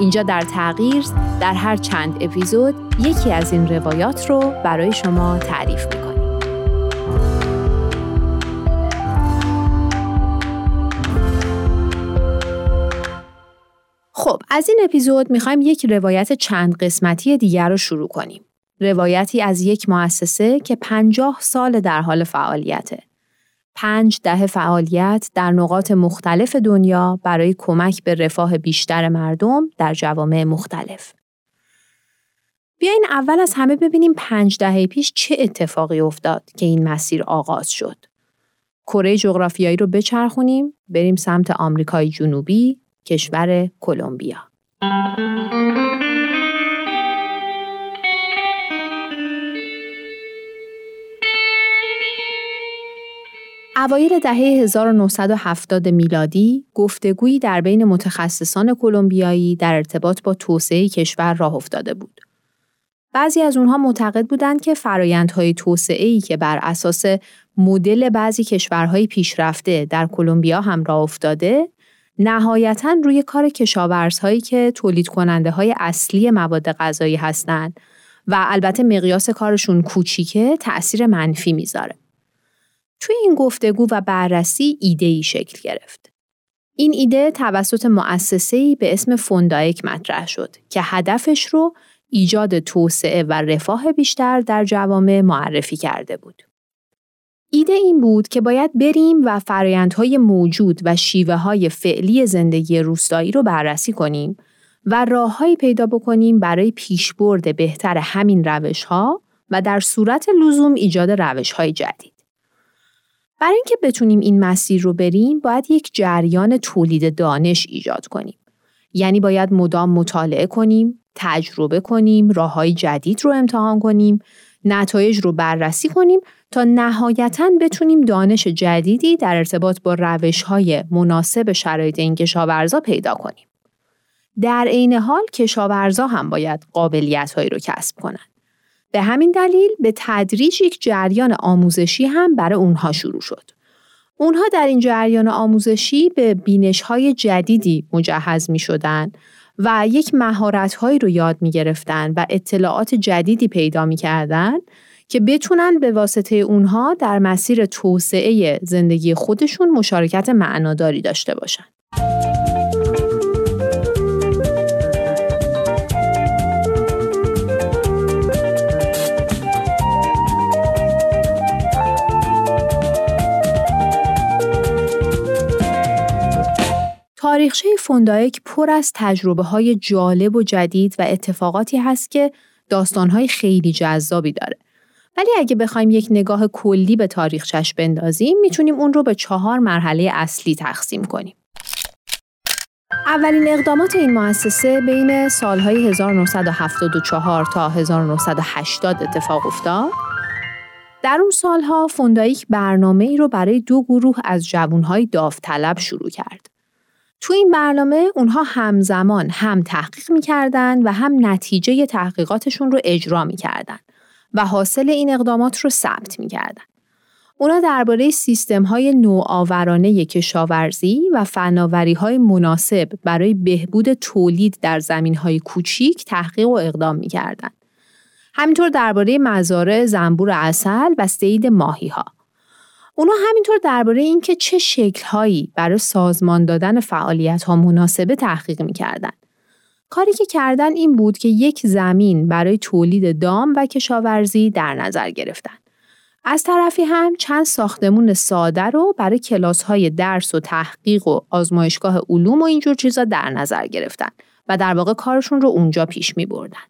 اینجا در تغییر در هر چند اپیزود یکی از این روایات رو برای شما تعریف می‌کنیم. خب از این اپیزود می‌خوایم یک روایت چند قسمتی دیگر رو شروع کنیم. روایتی از یک مؤسسه که پنجاه سال در حال فعالیته. پنج ده فعالیت در نقاط مختلف دنیا برای کمک به رفاه بیشتر مردم در جوامع مختلف. بیاین اول از همه ببینیم پنج دهه پیش چه اتفاقی افتاد که این مسیر آغاز شد. کره جغرافیایی رو بچرخونیم بریم سمت آمریکای جنوبی کشور کلمبیا. اوایل دهه 1970 میلادی گفتگویی در بین متخصصان کلمبیایی در ارتباط با توسعه کشور راه افتاده بود. بعضی از اونها معتقد بودند که فرایندهای توسعه‌ای که بر اساس مدل بعضی کشورهای پیشرفته در کلمبیا هم راه افتاده، نهایتا روی کار کشاورزهایی که تولید کننده های اصلی مواد غذایی هستند و البته مقیاس کارشون کوچیکه تأثیر منفی می‌ذاره. توی این گفتگو و بررسی ایده ای شکل گرفت. این ایده توسط مؤسسه‌ای به اسم فوندایک مطرح شد که هدفش رو ایجاد توسعه و رفاه بیشتر در جوامع معرفی کرده بود. ایده این بود که باید بریم و فرایندهای موجود و شیوه های فعلی زندگی روستایی رو بررسی کنیم و راههایی پیدا بکنیم برای پیشبرد بهتر همین روش ها و در صورت لزوم ایجاد روش های جدید. برای اینکه بتونیم این مسیر رو بریم باید یک جریان تولید دانش ایجاد کنیم. یعنی باید مدام مطالعه کنیم، تجربه کنیم، راههای جدید رو امتحان کنیم، نتایج رو بررسی کنیم تا نهایتا بتونیم دانش جدیدی در ارتباط با روشهای مناسب شرایط این کشاورزا پیدا کنیم. در عین حال کشاورزا هم باید قابلیت هایی رو کسب کنند. به همین دلیل به تدریج یک جریان آموزشی هم برای اونها شروع شد. اونها در این جریان آموزشی به بینش های جدیدی مجهز می شدن و یک مهارت هایی رو یاد می گرفتن و اطلاعات جدیدی پیدا می کردن که بتونن به واسطه اونها در مسیر توسعه زندگی خودشون مشارکت معناداری داشته باشن. تاریخچه فوندائک پر از تجربه های جالب و جدید و اتفاقاتی هست که داستانهای خیلی جذابی داره. ولی اگه بخوایم یک نگاه کلی به تاریخچش بندازیم می‌تونیم اون رو به چهار مرحله اصلی تقسیم کنیم. اولین اقدامات این مؤسسه بین سالهای 1974 تا 1980 اتفاق افتاد. در اون سالها فوندائک برنامه ای رو برای دو گروه از جوانهای داوطلب شروع کرد. تو این برنامه اونها همزمان هم تحقیق می‌کردن و هم نتیجه تحقیقاتشون رو اجرا می‌کردن و حاصل این اقدامات رو ثبت می‌کردن. اونا درباره سیستم های نوآورانه کشاورزی و فناوری های مناسب برای بهبود تولید در زمین های کوچیک تحقیق و اقدام می‌کردن. همینطور درباره مزارع زنبور اصل و سید ماهی ها. اونا همینطور درباره اینکه چه شکلهایی برای سازمان دادن فعالیت ها مناسبه تحقیق می‌کردن. کاری که کردن این بود که یک زمین برای تولید دام و کشاورزی در نظر گرفتن. از طرفی هم چند ساختمون ساده رو برای کلاس های درس و تحقیق و آزمایشگاه علوم و اینجور چیزا در نظر گرفتن و در واقع کارشون رو اونجا پیش می بردن.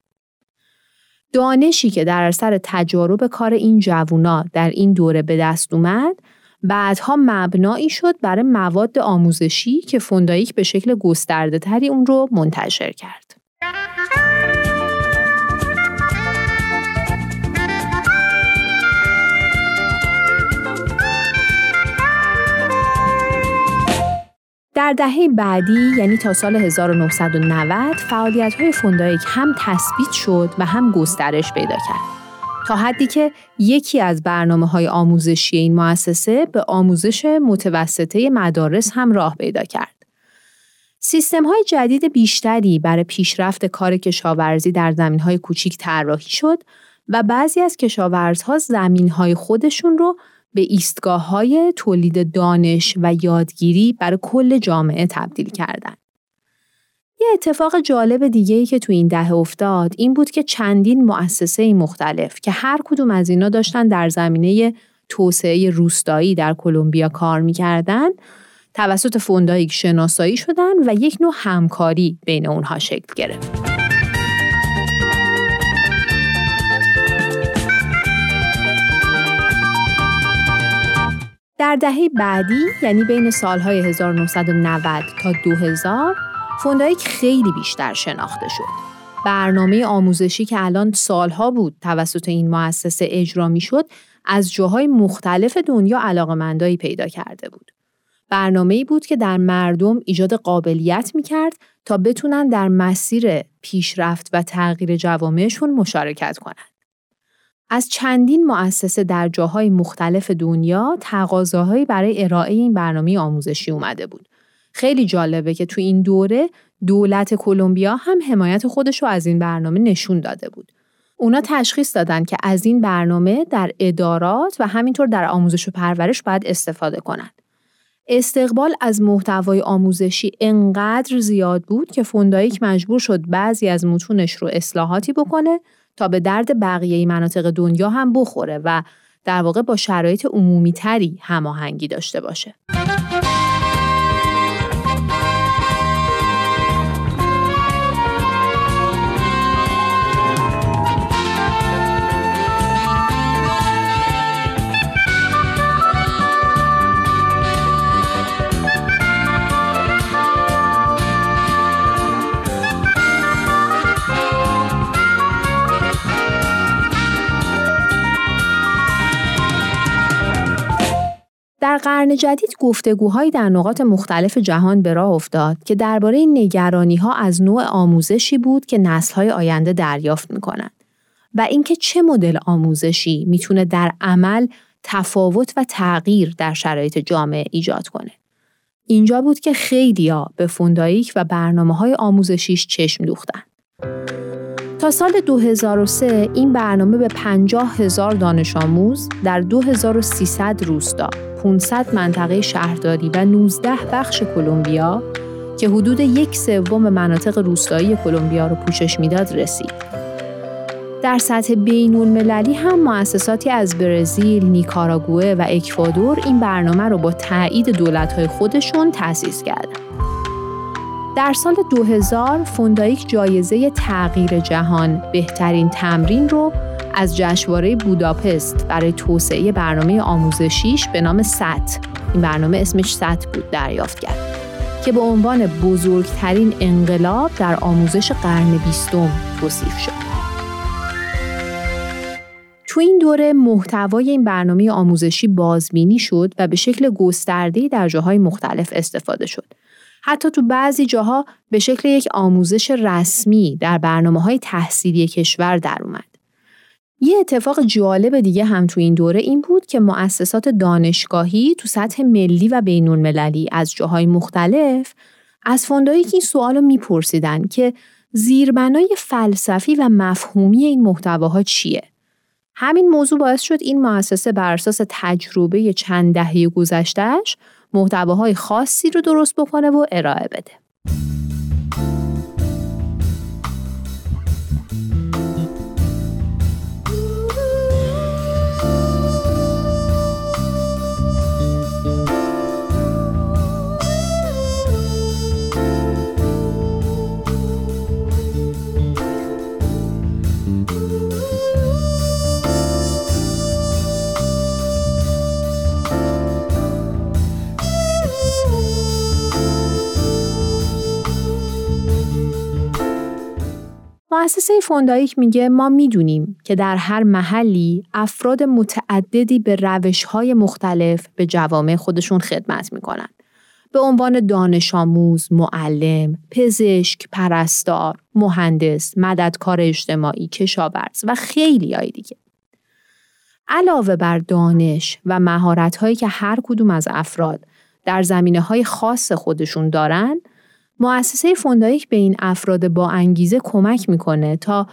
دانشی که در اثر تجارب کار این جوونا در این دوره به دست اومد بعدها مبنایی شد برای مواد آموزشی که فوندایک به شکل گسترده تری اون رو منتشر کرد. در دهه بعدی یعنی تا سال 1990 فعالیت های فوندایک هم تثبیت شد و هم گسترش پیدا کرد. تا حدی که یکی از برنامه های آموزشی این مؤسسه به آموزش متوسطه مدارس هم راه پیدا کرد. سیستم های جدید بیشتری برای پیشرفت کار کشاورزی در زمین های کوچیک طراحی شد و بعضی از کشاورزها زمین های خودشون رو به ایستگاه های تولید دانش و یادگیری برای کل جامعه تبدیل کردند. یه اتفاق جالب دیگه ای که تو این دهه افتاد این بود که چندین مؤسسه مختلف که هر کدوم از اینا داشتن در زمینه توسعه روستایی در کلمبیا کار می‌کردن توسط فوندایک شناسایی شدن و یک نوع همکاری بین اونها شکل گرفت. در دهه بعدی یعنی بین سالهای 1990 تا 2000 فوندایک خیلی بیشتر شناخته شد. برنامه آموزشی که الان سالها بود توسط این مؤسسه اجرا می شد از جاهای مختلف دنیا علاقمندایی پیدا کرده بود. برنامه بود که در مردم ایجاد قابلیت می کرد تا بتونن در مسیر پیشرفت و تغییر جوامعشون مشارکت کنند. از چندین مؤسسه در جاهای مختلف دنیا تقاضاهایی برای ارائه این برنامه آموزشی اومده بود. خیلی جالبه که تو این دوره دولت کلمبیا هم حمایت خودش رو از این برنامه نشون داده بود. اونا تشخیص دادن که از این برنامه در ادارات و همینطور در آموزش و پرورش باید استفاده کنند. استقبال از محتوای آموزشی انقدر زیاد بود که فوندایک مجبور شد بعضی از متونش رو اصلاحاتی بکنه تا به درد بقیه مناطق دنیا هم بخوره و در واقع با شرایط عمومی تری هماهنگی داشته باشه. قرن جدید گفتگوهایی در نقاط مختلف جهان به راه افتاد که درباره نگرانی ها از نوع آموزشی بود که نسل های آینده دریافت می کنند و اینکه چه مدل آموزشی می‌تونه در عمل تفاوت و تغییر در شرایط جامعه ایجاد کنه. اینجا بود که خیلیا به فوندایک و برنامه های آموزشیش چشم دوختن. تا سال 2003 این برنامه به 50 هزار دانش آموز در 2300 روستا 500 منطقه شهرداری و 19 بخش کلمبیا که حدود یک سوم مناطق روستایی کلمبیا رو پوشش می‌داد رسید. در سطح بین المللی هم مؤسساتی از برزیل، نیکاراگوئه و اکوادور این برنامه رو با تایید دولت‌های خودشون تأسیس کردند. در سال 2000 فوندایک جایزه تغییر جهان بهترین تمرین رو از جشنواره بوداپست برای توسعه برنامه آموزشیش به نام ست این برنامه اسمش ست بود دریافت کرد که به عنوان بزرگترین انقلاب در آموزش قرن بیستم توصیف شد. تو این دوره محتوای این برنامه آموزشی بازبینی شد و به شکل گسترده‌ای در جاهای مختلف استفاده شد. حتی تو بعضی جاها به شکل یک آموزش رسمی در برنامه های تحصیلی کشور در اومد. یه اتفاق جالب دیگه هم تو این دوره این بود که مؤسسات دانشگاهی تو سطح ملی و بین المللی از جاهای مختلف از فوندایی که این سوال رو میپرسیدن که زیربنای فلسفی و مفهومی این محتواها چیه؟ همین موضوع باعث شد این مؤسسه بر اساس تجربه چند دهه گذشتهش محتواهای خاصی رو درست بکنه و ارائه بده. مؤسسه فوندایک میگه ما می‌دونیم که در هر محلی افراد متعددی به روش های مختلف به جوامع خودشون خدمت می‌کنن. به عنوان دانش آموز، معلم، پزشک، پرستار، مهندس، مددکار اجتماعی، کشاورز و خیلی های دیگه. علاوه بر دانش و مهارت هایی که هر کدوم از افراد در زمینه های خاص خودشون دارن، مؤسسه فوندایک به این افراد با انگیزه کمک می‌کنه تا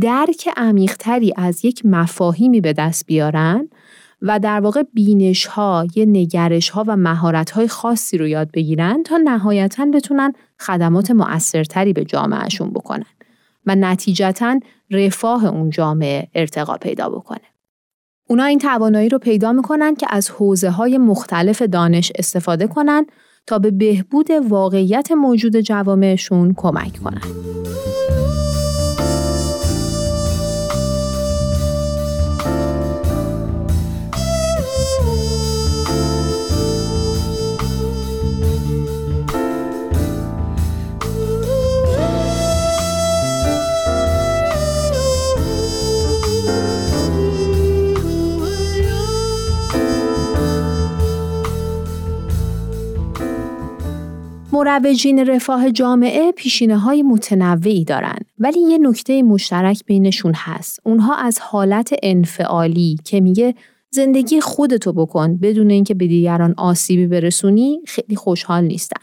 درک عمیقتری از یک مفاهیمی به دست بیارن و در واقع بینش ها، یه نگرش ها و مهارت های خاصی رو یاد بگیرن تا نهایتا بتونن خدمات مؤثرتری به جامعهشون بکنن و نتیجتا رفاه اون جامعه ارتقا پیدا بکنه. اونا این توانایی رو پیدا می‌کنن که از حوزه های مختلف دانش استفاده کنن تا به بهبود واقعیت موجود جوامعشون کمک کنند. مروجین رفاه جامعه پیشینه های متنوعی دارن ولی یه نکته مشترک بینشون هست. اونها از حالت انفعالی که میگه زندگی خودتو بکن بدون اینکه به دیگران آسیبی برسونی خیلی خوشحال نیستن.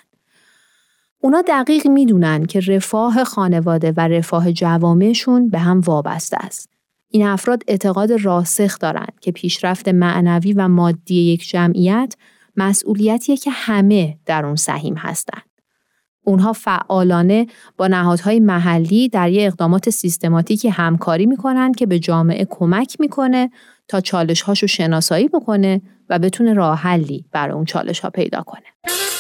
اونا دقیق می‌دونن که رفاه خانواده و رفاه جوامعشون به هم وابسته است. این افراد اعتقاد راسخ دارند که پیشرفت معنوی و مادی یک جمعیت مسئولیتیه که همه در اون سهیم هستند. اونها فعالانه با نهادهای محلی در یه اقدامات سیستماتیکی همکاری می‌کنن که به جامعه کمک می‌کنه تا چالش هاشو شناسایی بکنه و بتونه راه حلی برای اون چالش ها پیدا کنه.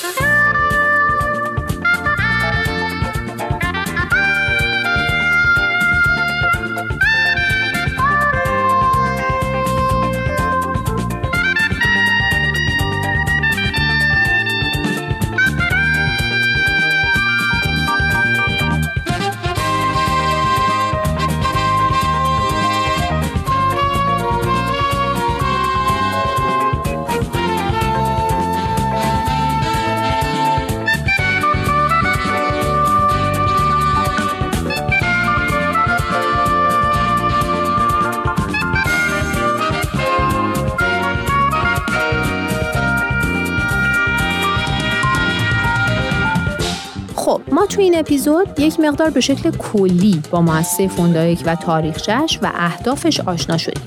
خب ما تو این اپیزود یک مقدار به شکل کلی با مؤسسه فوندایک و تاریخچش و اهدافش آشنا شدیم.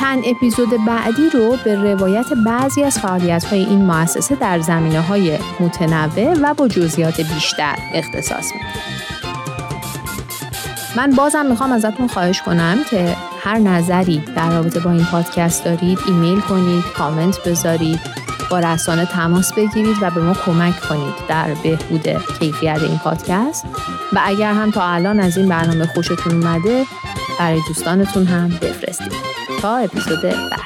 چند اپیزود بعدی رو به روایت بعضی از فعالیت های این مؤسسه در زمینه های متنوع و با جزئیات بیشتر اختصاص میدیم. من بازم می‌خوام ازتون خواهش کنم که هر نظری در رابطه با این پادکست دارید ایمیل کنید، کامنت بذارید با رسانه تماس بگیرید و به ما کمک کنید در بهبود کیفیت این پادکست. و اگر هم تا الان از این برنامه خوشتون اومده برای دوستانتون هم بفرستید. تا اپیزود بعد.